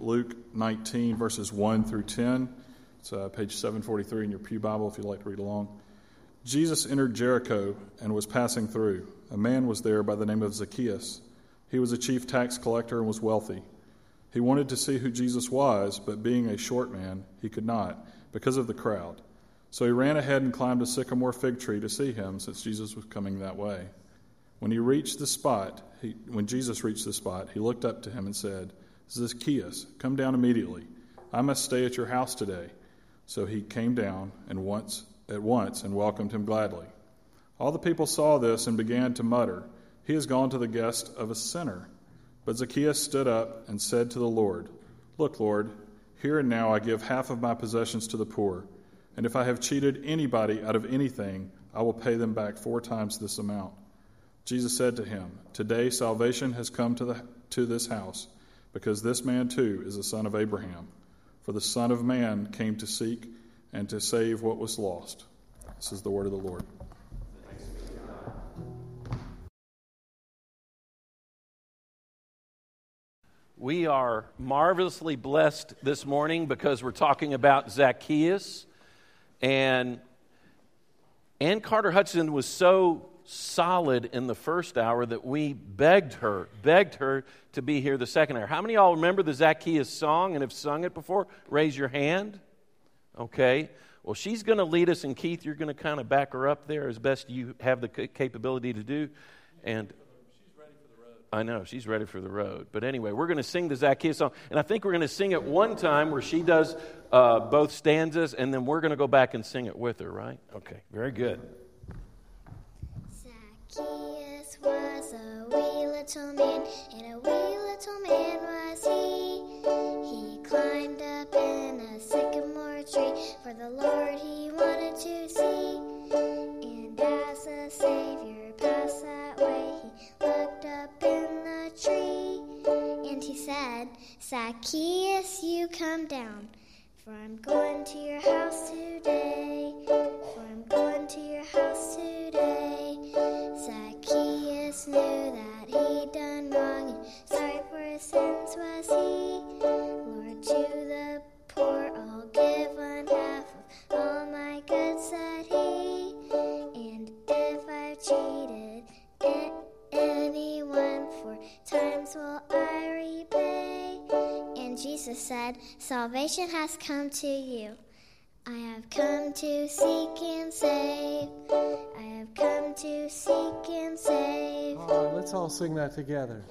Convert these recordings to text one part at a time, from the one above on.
Luke 19, verses 1 through 10. It's uh, page 743 in your Pew Bible if you'd like to read along. Jesus entered Jericho and was passing through. A man was there by the name of Zacchaeus. He was a chief tax collector and was wealthy. He wanted to see who Jesus was, but being a short man, he could not because of the crowd. So he ran ahead and climbed a sycamore fig tree to see him, since Jesus was coming that way. When he reached the spot, he, when Jesus reached the spot, he looked up to him and said, Zacchaeus, come down immediately. I must stay at your house today. So he came down and once at once and welcomed him gladly. All the people saw this and began to mutter, He has gone to the guest of a sinner. But Zacchaeus stood up and said to the Lord, Look, Lord, here and now I give half of my possessions to the poor, and if I have cheated anybody out of anything, I will pay them back four times this amount. Jesus said to him, Today salvation has come to, the, to this house because this man too is a son of Abraham. For the Son of Man came to seek and to save what was lost. This is the word of the Lord. We are marvelously blessed this morning because we're talking about Zacchaeus. And Ann Carter Hudson was so solid in the first hour that we begged her, begged her to be here the second hour. How many y'all remember the Zacchaeus song and have sung it before? Raise your hand. Okay. Well, she's going to lead us, and Keith, you're going to kind of back her up there as best you have the capability to do. And I know, she's ready for the road. But anyway, we're going to sing the Zacchaeus song. And I think we're going to sing it one time where she does uh, both stanzas, and then we're going to go back and sing it with her, right? Okay, very good. Zacchaeus was a wee little man, and a wee little man was he. He climbed up in a sycamore tree, for the Lord he wanted to see. And as the Savior passed that way, he looked up in the tree, and he said, Zacchaeus, you come down. For I'm going to your house today. For I'm going to your house today. Sins was he. Lord, to the poor I'll give one half of all my goods, said he. And if I've cheated anyone four times will I repay. And Jesus said, Salvation has come to you. I have come to seek and save. I have come to seek and save. Oh, let's all sing that together.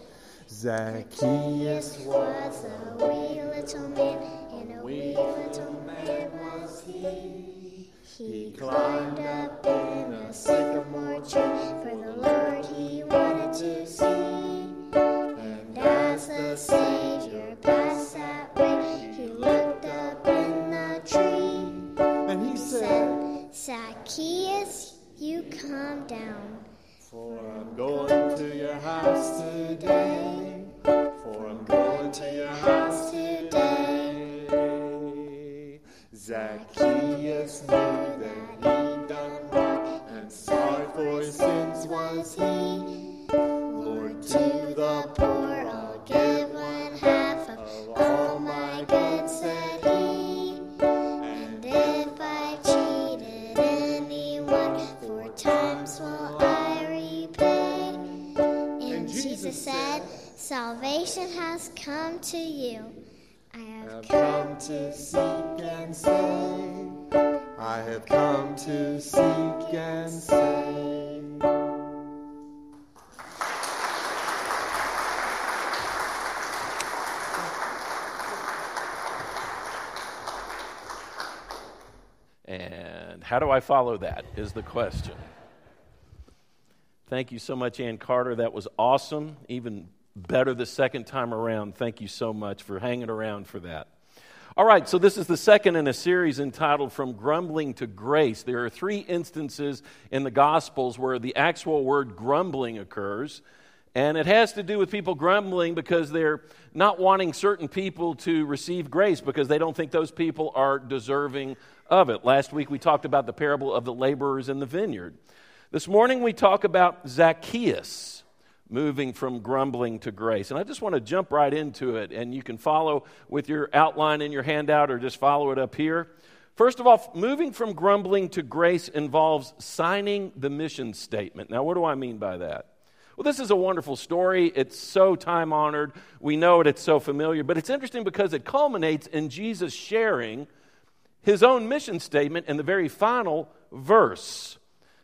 Zacchaeus was a wee little man, and a wee little man was he. He climbed up in a sycamore tree, for the Lord he wanted to see. And as the Savior passed that way, he looked up in the tree. And he said, Zacchaeus, you come down. For I'm going to your house today. And how do I follow that is the question. Thank you so much, Ann Carter. That was awesome. Even better the second time around. Thank you so much for hanging around for that. All right, so this is the second in a series entitled From Grumbling to Grace. There are three instances in the Gospels where the actual word grumbling occurs. And it has to do with people grumbling because they're not wanting certain people to receive grace because they don't think those people are deserving of it. Last week we talked about the parable of the laborers in the vineyard. This morning we talk about Zacchaeus. moving from grumbling to grace. And I just want to jump right into it, and you can follow with your outline in your handout or just follow it up here. First of all, moving from grumbling to grace involves signing the mission statement. Now, what do I mean by that? Well, this is a wonderful story. It's so time honored. We know it, it's so familiar. But it's interesting because it culminates in Jesus sharing his own mission statement in the very final verse.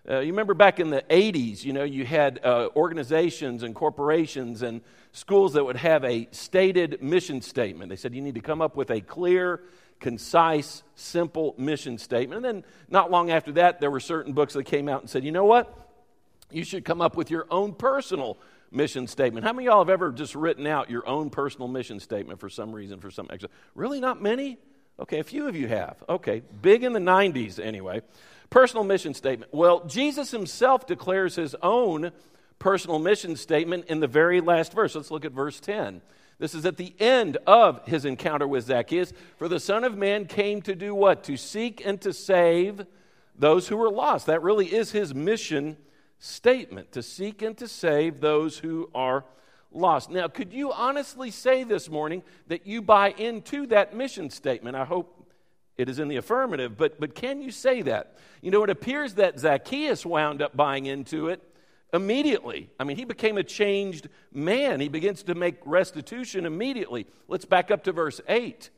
Uh, you remember back in the 80s, you know, you had uh, organizations and corporations and schools that would have a stated mission statement. They said you need to come up with a clear, concise, simple mission statement. And then not long after that, there were certain books that came out and said, you know what? You should come up with your own personal mission statement. How many of y'all have ever just written out your own personal mission statement for some reason, for some extra? Really, not many? Okay, a few of you have. Okay, big in the 90s anyway. Personal mission statement. Well, Jesus himself declares his own personal mission statement in the very last verse. Let's look at verse 10. This is at the end of his encounter with Zacchaeus. For the Son of Man came to do what? To seek and to save those who were lost. That really is his mission statement to seek and to save those who are lost. Now, could you honestly say this morning that you buy into that mission statement? I hope it is in the affirmative, but, but can you say that? You know, it appears that Zacchaeus wound up buying into it immediately. I mean, he became a changed man. He begins to make restitution immediately. Let's back up to verse 8.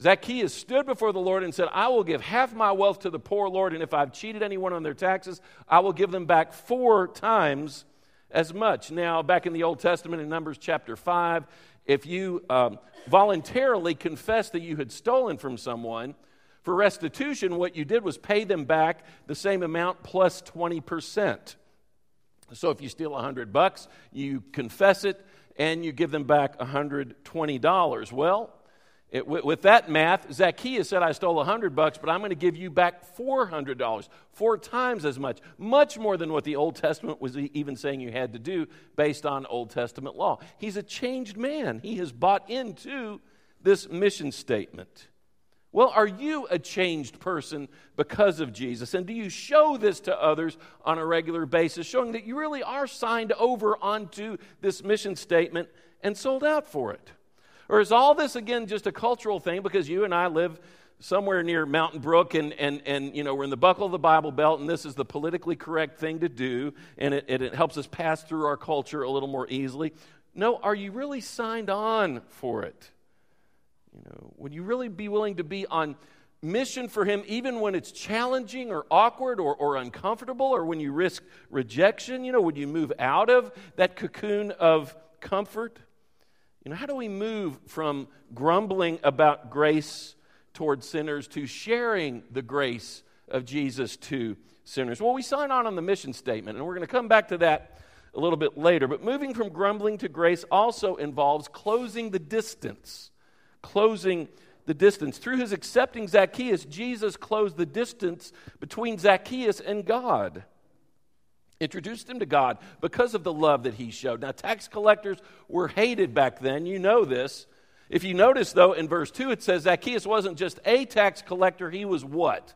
Zacchaeus stood before the Lord and said, I will give half my wealth to the poor, Lord, and if I've cheated anyone on their taxes, I will give them back four times as much. Now, back in the Old Testament in Numbers chapter 5, if you um, voluntarily confessed that you had stolen from someone, for restitution, what you did was pay them back the same amount plus 20%. So if you steal 100 bucks, you confess it and you give them back $120. Well, it, with that math, Zacchaeus said, I stole 100 bucks, but I'm going to give you back $400, four times as much, much more than what the Old Testament was even saying you had to do based on Old Testament law. He's a changed man. He has bought into this mission statement. Well, are you a changed person because of Jesus? And do you show this to others on a regular basis, showing that you really are signed over onto this mission statement and sold out for it? Or is all this, again, just a cultural thing because you and I live somewhere near Mountain Brook and, and, and you know, we're in the buckle of the Bible Belt and this is the politically correct thing to do and it, it, it helps us pass through our culture a little more easily? No, are you really signed on for it? You know, would you really be willing to be on mission for him even when it's challenging or awkward or, or uncomfortable or when you risk rejection? You know, would you move out of that cocoon of comfort? You know, how do we move from grumbling about grace towards sinners to sharing the grace of Jesus to sinners? Well, we sign on on the mission statement, and we're going to come back to that a little bit later. But moving from grumbling to grace also involves closing the distance. Closing the distance. Through his accepting Zacchaeus, Jesus closed the distance between Zacchaeus and God introduced him to God because of the love that he showed. Now, tax collectors were hated back then. You know this. If you notice, though, in verse 2, it says Zacchaeus wasn't just a tax collector, he was what?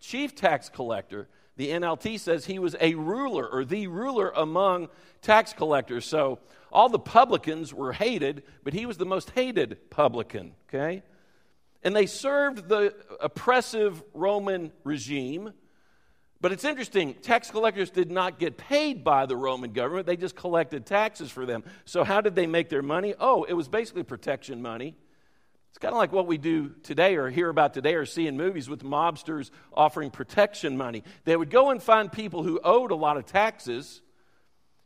Chief tax collector. The NLT says he was a ruler or the ruler among tax collectors. So all the publicans were hated, but he was the most hated publican, okay? And they served the oppressive Roman regime but it's interesting, tax collectors did not get paid by the Roman government, they just collected taxes for them. So, how did they make their money? Oh, it was basically protection money. It's kind of like what we do today or hear about today or see in movies with mobsters offering protection money. They would go and find people who owed a lot of taxes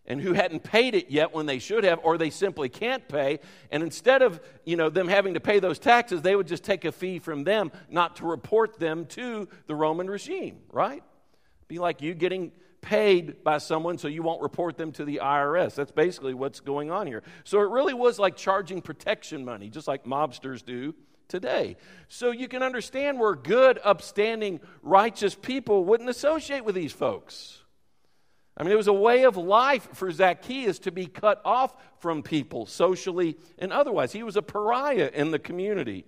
and who hadn't paid it yet when they should have or they simply can't pay and instead of you know them having to pay those taxes they would just take a fee from them not to report them to the roman regime right be like you getting paid by someone so you won't report them to the IRS. That's basically what's going on here. So it really was like charging protection money, just like mobsters do today. So you can understand where good, upstanding, righteous people wouldn't associate with these folks. I mean, it was a way of life for Zacchaeus to be cut off from people socially and otherwise. He was a pariah in the community.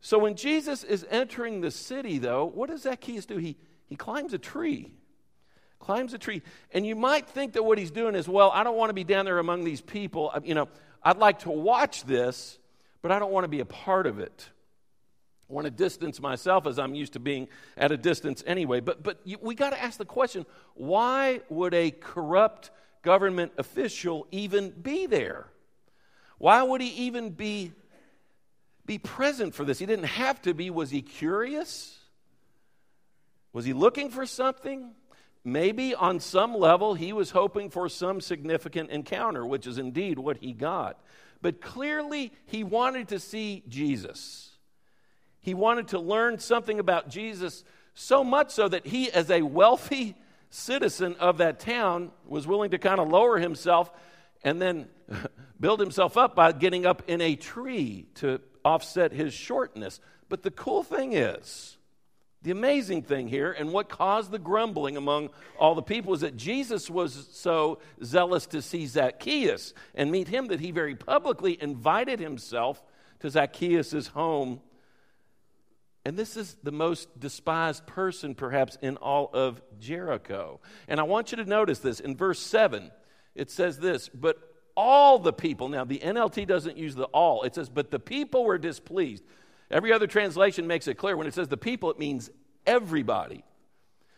So when Jesus is entering the city, though, what does Zacchaeus do? He he climbs a tree. climbs a tree. And you might think that what he's doing is, well, I don't want to be down there among these people. Uh, you know, I'd like to watch this, but I don't want to be a part of it. I want to distance myself as I'm used to being at a distance anyway. But, but you, we got to ask the question why would a corrupt government official even be there? Why would he even be, be present for this? He didn't have to be. Was he curious? Was he looking for something? Maybe on some level he was hoping for some significant encounter, which is indeed what he got. But clearly he wanted to see Jesus. He wanted to learn something about Jesus so much so that he, as a wealthy citizen of that town, was willing to kind of lower himself and then build himself up by getting up in a tree to offset his shortness. But the cool thing is, the amazing thing here, and what caused the grumbling among all the people, is that Jesus was so zealous to see Zacchaeus and meet him that he very publicly invited himself to Zacchaeus' home. And this is the most despised person, perhaps, in all of Jericho. And I want you to notice this. In verse 7, it says this, but all the people, now the NLT doesn't use the all, it says, but the people were displeased. Every other translation makes it clear when it says the people, it means everybody.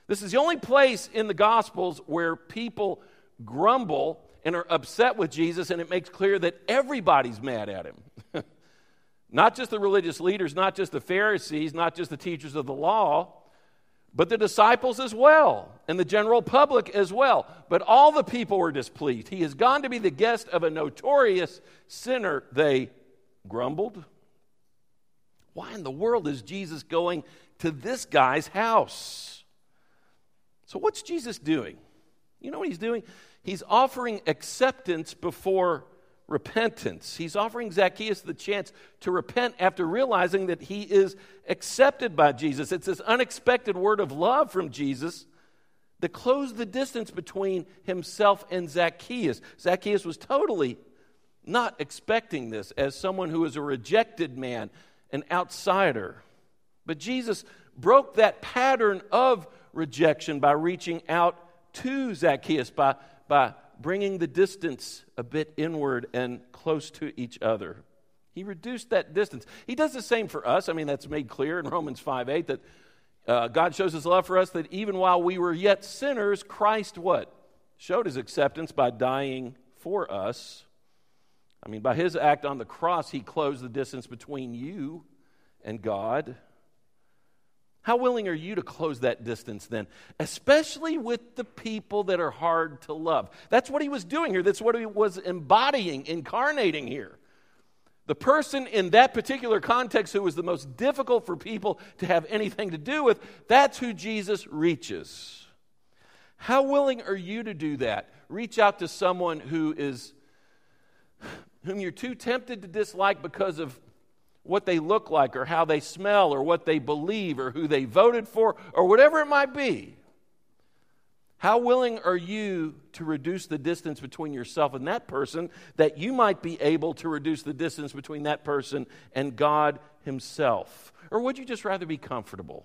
This is the only place in the Gospels where people grumble and are upset with Jesus, and it makes clear that everybody's mad at him. not just the religious leaders, not just the Pharisees, not just the teachers of the law, but the disciples as well, and the general public as well. But all the people were displeased. He has gone to be the guest of a notorious sinner, they grumbled. Why in the world is Jesus going to this guy's house? So, what's Jesus doing? You know what he's doing? He's offering acceptance before repentance. He's offering Zacchaeus the chance to repent after realizing that he is accepted by Jesus. It's this unexpected word of love from Jesus that closed the distance between himself and Zacchaeus. Zacchaeus was totally not expecting this as someone who is a rejected man, an outsider. But Jesus broke that pattern of rejection by reaching out to Zacchaeus, by, by bringing the distance a bit inward and close to each other. He reduced that distance. He does the same for us. I mean, that's made clear in Romans 5 8 that uh, God shows his love for us that even while we were yet sinners, Christ what? Showed his acceptance by dying for us. I mean, by his act on the cross, he closed the distance between you and God. How willing are you to close that distance then? Especially with the people that are hard to love. That's what he was doing here. That's what he was embodying, incarnating here. The person in that particular context who was the most difficult for people to have anything to do with, that's who Jesus reaches. How willing are you to do that? Reach out to someone who is whom you're too tempted to dislike because of what they look like or how they smell or what they believe or who they voted for or whatever it might be. How willing are you to reduce the distance between yourself and that person that you might be able to reduce the distance between that person and God Himself? Or would you just rather be comfortable?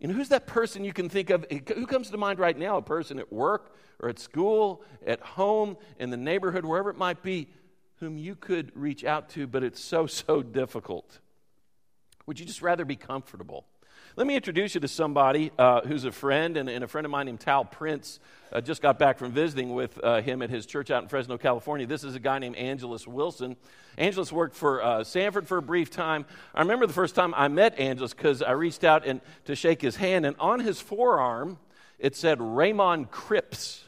You know, who's that person you can think of? Who comes to mind right now? A person at work or at school, at home, in the neighborhood, wherever it might be, whom you could reach out to, but it's so, so difficult? Would you just rather be comfortable? Let me introduce you to somebody uh, who's a friend and, and, a friend of mine named Tal Prince. Uh, just got back from visiting with uh, him at his church out in Fresno, California. This is a guy named Angelus Wilson. Angelus worked for uh, Samford for a brief time. I remember the first time I met Angelus because I reached out and, to shake his hand, and on his forearm it said Raymond Crips.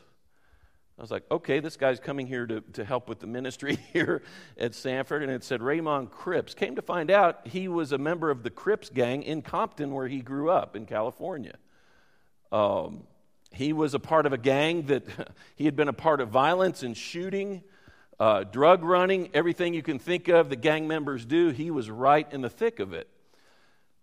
I was like, okay, this guy's coming here to, to help with the ministry here at Samford. And it said Raymond Crips. Came to find out he was a member of the Crips gang in Compton, where he grew up in California. Um, he was a part of a gang that he had been a part of violence and shooting, uh, drug running, everything you can think of the gang members do. He was right in the thick of it.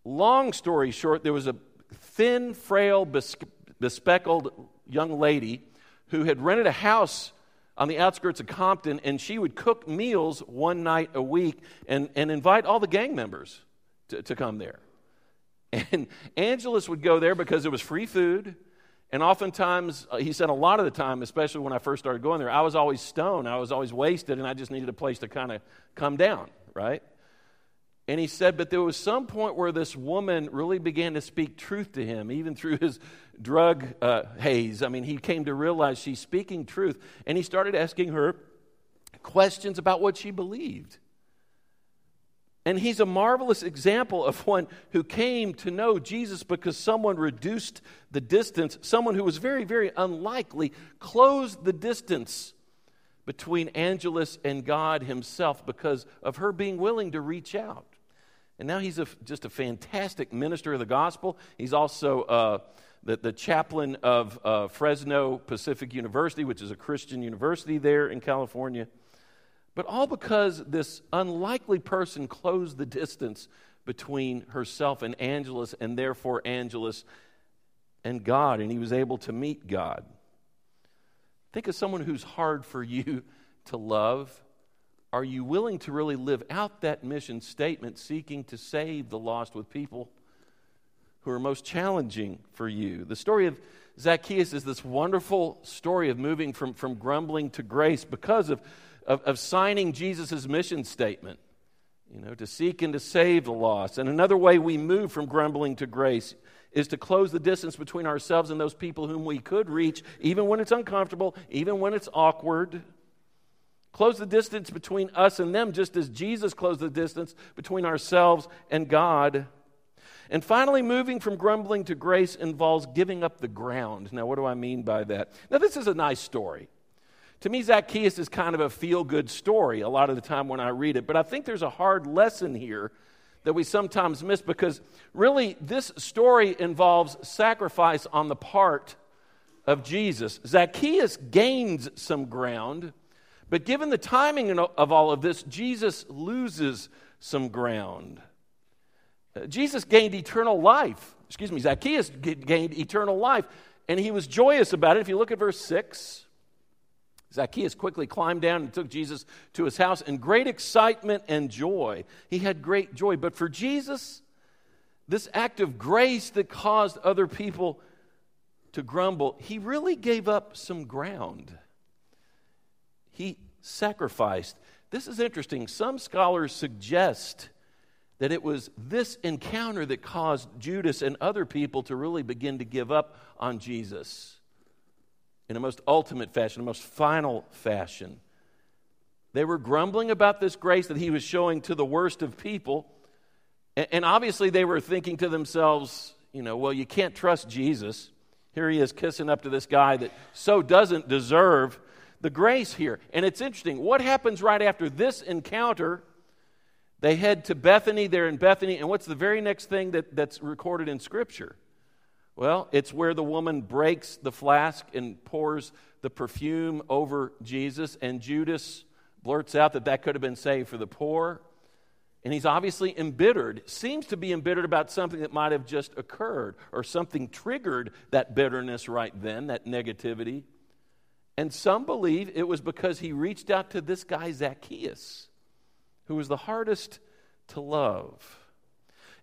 Long story short, there was a thin, frail, bespectacled young lady who had rented a house on the outskirts of Compton, and she would cook meals one night a week and, and invite all the gang members to, to come there. And Angelus would go there because it was free food. And oftentimes, uh, he said a lot of the time, especially when I first started going there, I was always stoned. I was always wasted, and I just needed a place to kind of come down, right? And he said, but there was some point where this woman really began to speak truth to him, even through his drug uh, haze. I mean, he came to realize she's speaking truth. And he started asking her questions about what she believed. And he's a marvelous example of one who came to know Jesus because someone reduced the distance. Someone who was very, very unlikely closed the distance between Angelus and God himself because of her being willing to reach out. And now he's a, just a fantastic minister of the gospel. He's also uh, the, the chaplain of uh, Fresno Pacific University, which is a Christian university there in California. But all because this unlikely person closed the distance between herself and Angelus, and therefore Angelus and God, and he was able to meet God. Think of someone who's hard for you to love are you willing to really live out that mission statement, seeking to save the lost with people who are most challenging for you? The story of Zacchaeus is this wonderful story of moving from, from grumbling to grace because of, of, of signing Jesus' mission statement, you know, to seek and to save the lost. And another way we move from grumbling to grace is to close the distance between ourselves and those people whom we could reach, even when it's uncomfortable, even when it's awkward. Close the distance between us and them, just as Jesus closed the distance between ourselves and God. And finally, moving from grumbling to grace involves giving up the ground. Now, what do I mean by that? Now, this is a nice story. To me, Zacchaeus is kind of a feel good story a lot of the time when I read it, but I think there's a hard lesson here that we sometimes miss because really this story involves sacrifice on the part of Jesus. Zacchaeus gains some ground but given the timing of all of this, Jesus loses some ground. Uh, Jesus gained eternal life. Excuse me, Zacchaeus gained eternal life, and he was joyous about it. If you look at verse 6, Zacchaeus quickly climbed down and took Jesus to his house in great excitement and joy. He had great joy. But for Jesus, this act of grace that caused other people to grumble, he really gave up some ground he sacrificed. This is interesting. Some scholars suggest that it was this encounter that caused Judas and other people to really begin to give up on Jesus in a most ultimate fashion, a most final fashion. They were grumbling about this grace that he was showing to the worst of people. And obviously, they were thinking to themselves, you know, well, you can't trust Jesus. Here he is kissing up to this guy that so doesn't deserve the grace here. And it's interesting. What happens right after this encounter? They head to Bethany. They're in Bethany. And what's the very next thing that, that's recorded in Scripture? Well, it's where the woman breaks the flask and pours the perfume over Jesus. And Judas blurts out that that could have been saved for the poor. And he's obviously embittered, seems to be embittered about something that might have just occurred or something triggered that bitterness right then, that negativity. And some believe it was because he reached out to this guy, Zacchaeus, who was the hardest to love.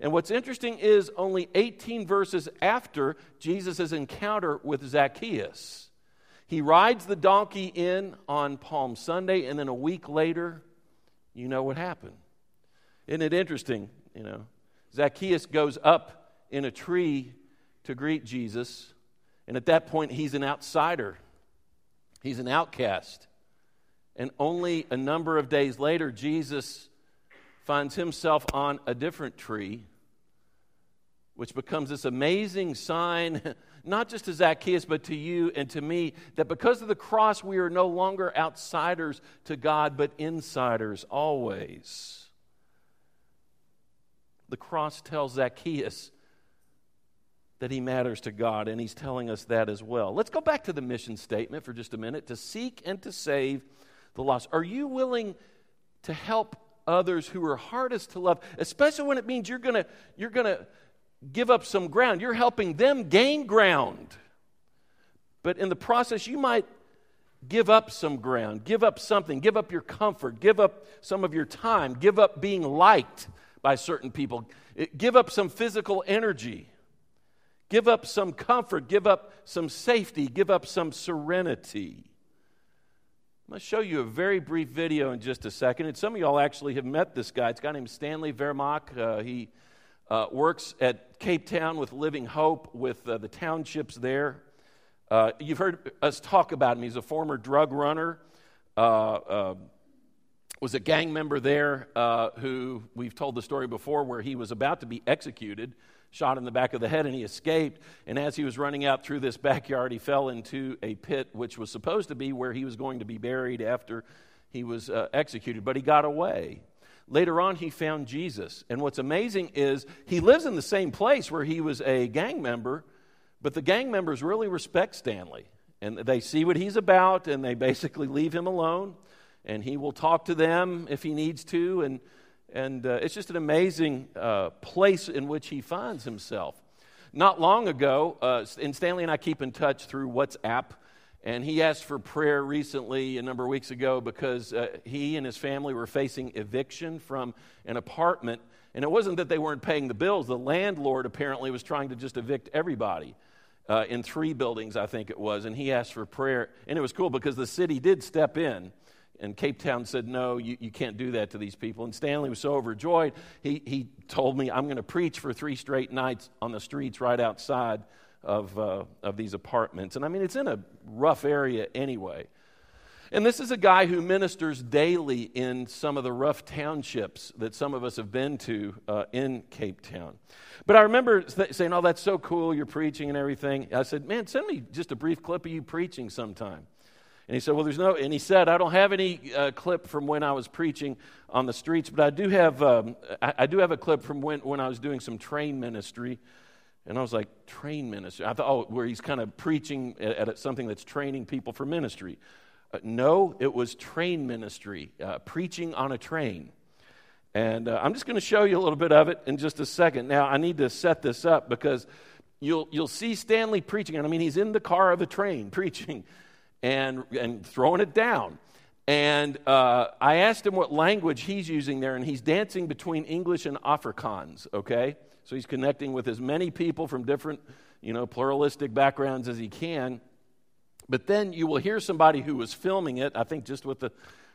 And what's interesting is only 18 verses after Jesus' encounter with Zacchaeus, he rides the donkey in on Palm Sunday, and then a week later, you know what happened. Isn't it interesting? You know, Zacchaeus goes up in a tree to greet Jesus, and at that point, he's an outsider. He's an outcast. And only a number of days later, Jesus finds himself on a different tree, which becomes this amazing sign, not just to Zacchaeus, but to you and to me, that because of the cross, we are no longer outsiders to God, but insiders always. The cross tells Zacchaeus that he matters to God, and he's telling us that as well. Let's go back to the mission statement for just a minute to seek and to save the lost. Are you willing to help others who are hardest to love, especially when it means you're going to you're going to give up some ground? You're helping them gain ground. But in the process, you might give up some ground, give up something, give up your comfort, give up some of your time, give up being liked by certain people. Give up some physical energy. Give up some comfort. Give up some safety. Give up some serenity. I'm going to show you a very brief video in just a second. And some of y'all actually have met this guy. It's a guy named Stanley Vermaak. Uh, he uh, works at Cape Town with Living Hope, with uh, the townships there. Uh, you've heard us talk about him. He's a former drug runner, uh, uh, was a gang member there who we've told the story before where he was about to be executed shot in the back of the head and he escaped. And as he was running out through this backyard, he fell into a pit which was supposed to be where he was going to be buried after he was uh, executed. But he got away. Later on, he found Jesus. And what's amazing is he lives in the same place where he was a gang member, but the gang members really respect Stanley. And they see what he's about and they basically leave him alone. And he will talk to them if he needs to. And and uh, it's just an amazing uh, place in which he finds himself. Not long ago, uh, and Stanley and I keep in touch through WhatsApp, and he asked for prayer recently, a number of weeks ago, because uh, he and his family were facing eviction from an apartment. And it wasn't that they weren't paying the bills, the landlord apparently was trying to just evict everybody. Uh, in three buildings, I think it was, and he asked for prayer. And it was cool because the city did step in and Cape Town said, No, you, you can't do that to these people. And Stanley was so overjoyed, he, he told me, I'm going to preach for three straight nights on the streets right outside of, uh, of these apartments. And I mean, it's in a rough area anyway. And this is a guy who ministers daily in some of the rough townships that some of us have been to uh, in Cape Town. But I remember th- saying, Oh, that's so cool, you're preaching and everything. I said, Man, send me just a brief clip of you preaching sometime. And he said, Well, there's no, and he said, I don't have any uh, clip from when I was preaching on the streets, but I do have, um, I, I, do have a clip from when, when I was doing some train ministry. And I was like, train ministry? I thought, oh, where he's kind of preaching at, at something that's training people for ministry. Uh, no, it was train ministry, uh, preaching on a train. And uh, I'm just going to show you a little bit of it in just a second. Now, I need to set this up because you'll, you'll see Stanley preaching. And I mean, he's in the car of a train preaching and, and throwing it down. And uh, I asked him what language he's using there, and he's dancing between English and Afrikaans, okay? So he's connecting with as many people from different, you know, pluralistic backgrounds as he can. But then you will hear somebody who was filming it, I think just with the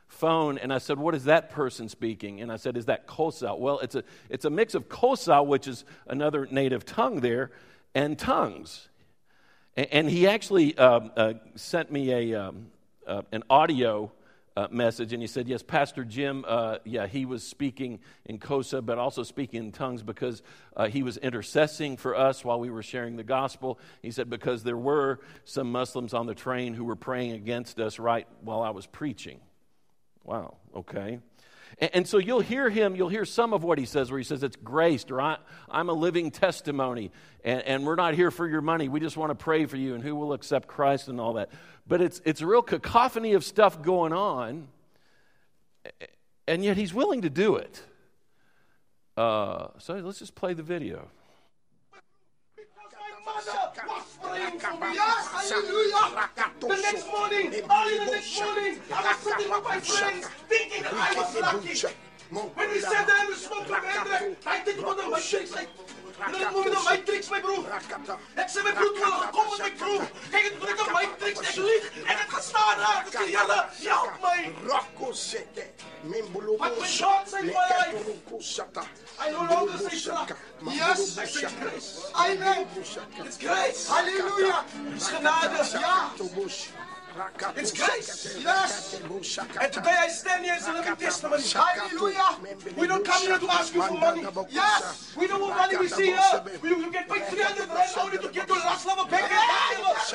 phone, and I said, What is that person speaking? And I said, Is that Xhosa? Well, it's a, it's a mix of Xhosa, which is another native tongue there, and tongues. And he actually um, uh, sent me a, um, uh, an audio uh, message, and he said, Yes, Pastor Jim, uh, yeah, he was speaking in Xhosa, but also speaking in tongues because uh, he was intercessing for us while we were sharing the gospel. He said, Because there were some Muslims on the train who were praying against us right while I was preaching. Wow, okay. And, so you'll hear him, you'll hear some of what he says, where he says, It's graced, or I, am a living testimony, and, and we're not here for your money. We just want to pray for you, and who will accept Christ and all that. But it's, it's a real cacophony of stuff going on, and yet he's willing to do it. Uh, so let's just play the video. Hallelujah. The next morning, early the next morning, I was sitting with my friends thinking that I was lucky. When we sat there and we smoked together, I think about the matrix, like, you know the movie The Matrix, my bro? Ik zei, mijn broer, terwijl ik kom met mijn crew. Kijk, toen ik de Matrix, ik lieg en het gaat staan raar. Ik zei, Jelle, help mij. But when God saved my life, I no longer say straf. Yes, I say grace. Amen. It's grace. Hallelujah. It's genade. Ja. It's grace. Yes. And today I stand here as a living testimony. Hallelujah. We don't come here to ask you for money. Yes. We don't want money we see here. We you get paid 300 rand only to get your last level back.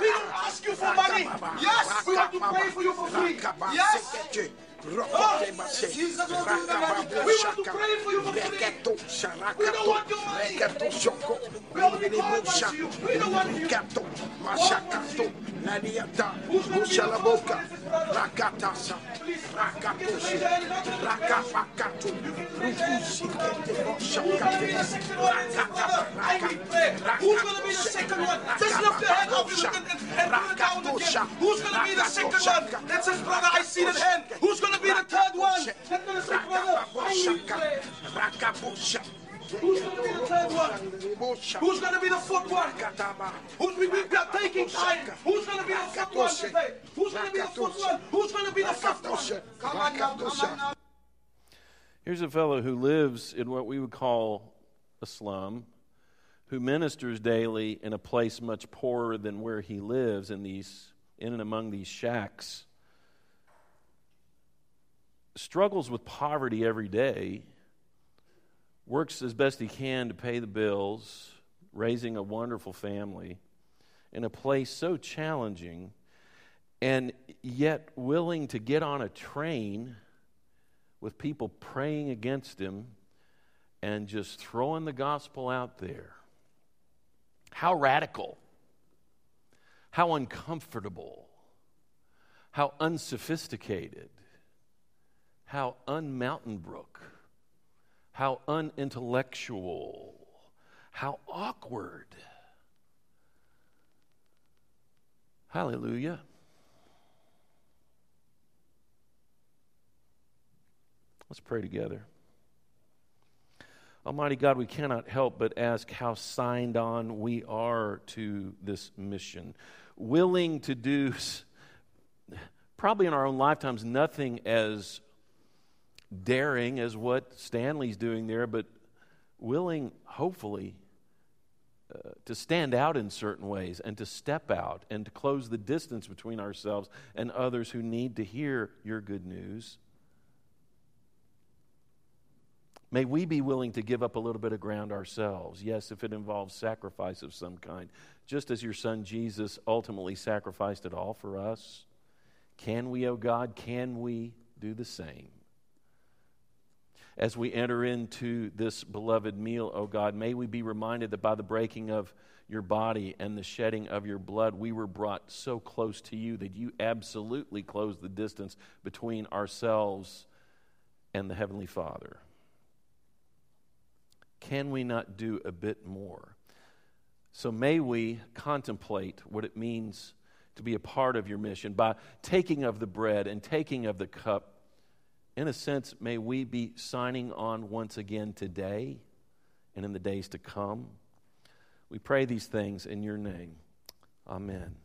We don't ask you for money. Yes. We want to pray for you for free. Yes. We want to pray for you. Reketo, Sharakato, Reketo Shoko, Rinibusha, Rikato, Mashakato, Nadiata, Mushalaboka, Rakatasa, Rakatoshi, Rakapakato, Rukusikete, Rakata, Who's going to be the second one? Just lift your hand up and look and, and put it down again. Who's going to be the second one? That says, brother, I see that hand. Who's going to be the third one? That's going to say, brother, I Shaka, Rakabusha. Who's going to be the third one? Who's going to be the fourth one? Who's we, we are taking time? Who's going to be the fourth one today? Who's going to be the fourth one? Who's going to be the fifth one? Come on now, come on now. Here's a fellow who lives in what we would call a slum, who ministers daily in a place much poorer than where he lives in these in and among these shacks. Struggles with poverty every day, works as best he can to pay the bills, raising a wonderful family in a place so challenging, and yet willing to get on a train with people praying against him and just throwing the gospel out there. How radical, how uncomfortable, how unsophisticated, how unmountain brook, how unintellectual, how awkward. Hallelujah. Let's pray together. Almighty God, we cannot help but ask how signed on we are to this mission. Willing to do, probably in our own lifetimes, nothing as daring as what Stanley's doing there, but willing, hopefully, uh, to stand out in certain ways and to step out and to close the distance between ourselves and others who need to hear your good news. May we be willing to give up a little bit of ground ourselves. Yes, if it involves sacrifice of some kind, just as your son Jesus ultimately sacrificed it all for us. Can we, O oh God, can we do the same? As we enter into this beloved meal, O oh God, may we be reminded that by the breaking of your body and the shedding of your blood, we were brought so close to you that you absolutely closed the distance between ourselves and the Heavenly Father. Can we not do a bit more? So may we contemplate what it means to be a part of your mission by taking of the bread and taking of the cup. In a sense, may we be signing on once again today and in the days to come. We pray these things in your name. Amen.